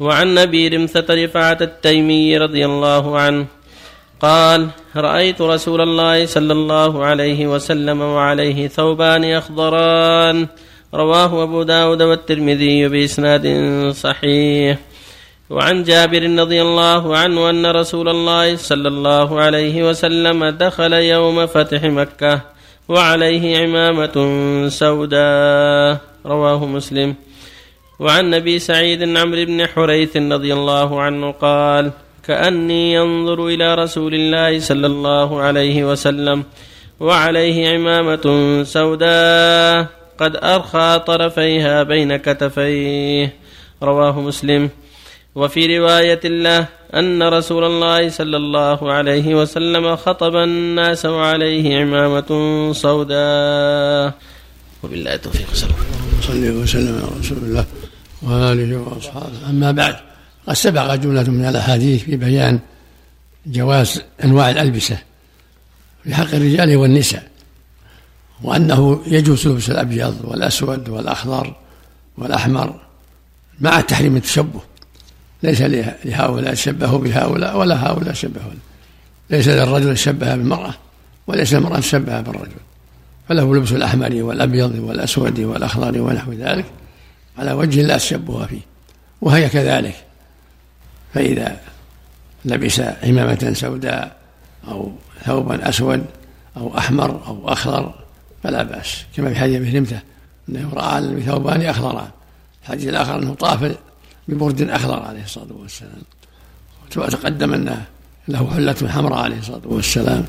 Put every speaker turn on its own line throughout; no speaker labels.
وعن نبي رمثة رفعة التيمي رضي الله عنه قال رأيت رسول الله صلى الله عليه وسلم وعليه ثوبان أخضران. رواه أبو داود والترمذي بإسناد صحيح. وعن جابر رضي الله عنه أن رسول الله صلى الله عليه وسلم دخل يوم فتح مكة وعليه عمامة سوداء. رواه مسلم. وعن نبي سعيد عمرو بن حريث رضي الله عنه قال كأني ينظر إلى رسول الله صلى الله عليه وسلم وعليه عمامة سوداء قد أرخى طرفيها بين كتفيه. رواه مسلم. وفي رواية له أن رسول الله صلى الله عليه وسلم خطب الناس وعليه عمامة سوداء. وبالله التوفيق صلى
الله عليه وسلم على رسول الله. وآله وأصحابه. أما بعد قد سبق جملة من الأحاديث في بيان جواز أنواع الألبسة في حق الرجال والنساء وأنه يجوز لبس الأبيض والأسود والأخضر والأحمر مع تحريم التشبه. ليس لهؤلاء تشبهوا بهؤلاء ولا هؤلاء شبهوا ليس للرجل شبه بالمرأة وليس المرأة تشبه بالرجل. فله لبس الأحمر والأبيض والأسود والأخضر ونحو ذلك. على وجه لا تشبه فيه وهي كذلك. فإذا لبس عمامة سوداء أو ثوبا أسود أو أحمر أو أخضر فلا بأس كما في حديث ابن أنه رأى بثوبان أخضران. الحديث الآخر أنه طاف ببرد أخضر عليه الصلاة والسلام. وتقدم أنه له حلة حمراء عليه الصلاة والسلام.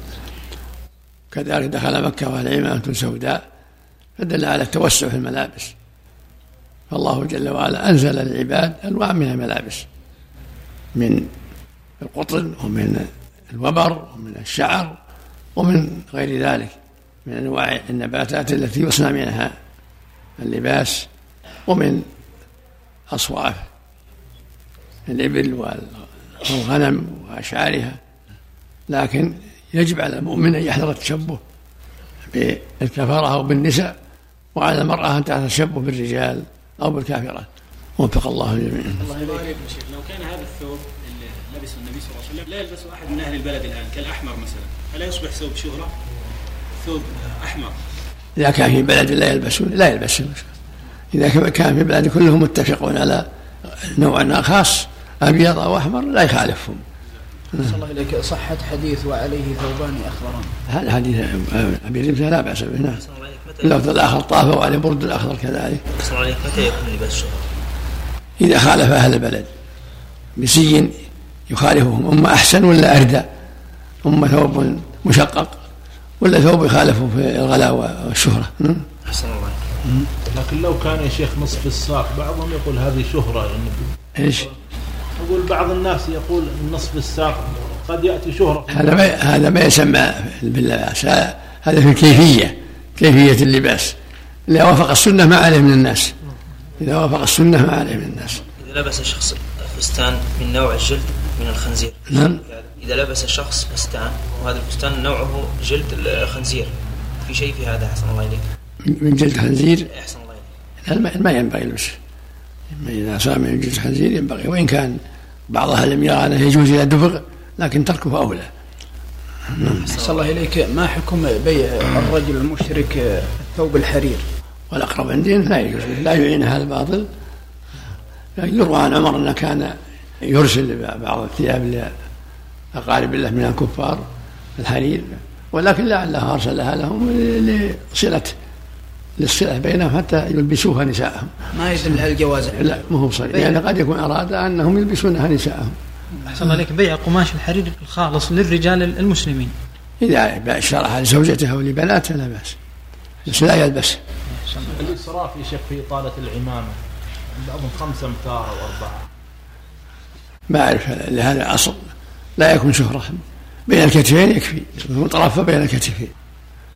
كذلك دخل مكة وعلى عمامة سوداء فدل على التوسع في الملابس. فالله جل وعلا أنزل للعباد أنواع من الملابس من القطن ومن الوبر ومن الشعر ومن غير ذلك من أنواع النباتات التي يصنع منها اللباس ومن أصواف الإبل والغنم وأشعارها لكن يجب على المؤمن أن يحذر التشبه بالكفرة أو بالنساء وعلى المرأة أن تتشبه بالرجال. أو بالكافرات. وفق الله الجميع.
الله يبارك شيخ. لو كان هذا الثوب اللي لبسه النبي صلى الله عليه وسلم لا يلبسه أحد من أهل البلد الآن كالأحمر مثلا. ألا يصبح ثوب شهرة؟ ثوب أحمر.
إذا كان في بلد لا يلبسون لا يلبسون. إذا كان في بلد كلهم متفقون على نوع خاص أبيض أو أحمر لا يخالفهم.
صلى الله إليك. صحة حديث وعليه ثوبان أخضران.
هذا حديث أبي لا بأس به. نعم. اللفظ الآخر طاف وعليه برد الأخضر كذلك.
صلى عليك متى يكون لباس الشهرة؟
إذا خالف أهل البلد بسي يخالفهم أما أحسن ولا أردى؟ أما ثوب مشقق ولا ثوب يخالفه في الغلاء والشهرة؟
نعم. أحسن الله
لكن لو كان يا شيخ نصف الساق بعضهم يقول هذه شهرة
يعني إيش؟
أقول بعض الناس يقول نصف الساق قد يأتي شهرة.
هذا ما هذا ما يسمى باللباس هذا في الكيفية. كيفية اللباس. إذا وافق السنة ما عليه من الناس. إذا وافق السنة ما عليه من الناس.
إذا لبس شخص فستان من نوع الجلد من الخنزير.
نعم.
إذا لبس شخص فستان وهذا الفستان نوعه جلد الخنزير. في شيء في هذا أحسن الله إليك؟
من جلد خنزير
أحسن الله
إليك. ما ينبغي لبسه. إذا صار من جلد خنزير ينبغي. وإن كان بعضها لم يرى أنه يجوز إلى دبغ لكن تركه أولى.
أحسن الله إليك. ما حكم بيع الرجل المشرك ثوب الحرير؟
والأقرب عندي لا يجوز. لا يعين هذا الباطل يروى عن عمر أنه كان يرسل بعض الثياب لأقارب الله من الكفار الحرير. ولكن لعله أرسلها لهم لصلة للصلة بينهم حتى يلبسوها نساءهم.
ما يدل على الجواز.
لا ما هو صحيح يعني قد يكون أراد أنهم يلبسونها نساءهم.
أحسن الله عليك. بيع قماش الحرير الخالص للرجال المسلمين.
إذا اشتراها لزوجته أو لبناته لا بأس. بس لا يلبس.
الإسراف يا شيخ في إطالة العمامة. بعضهم خمسة أمتار أو أربعة.
ما أعرف لهذا أصل. لا يكون شهرة. بين الكتفين يكفي. طرفه بين الكتفين.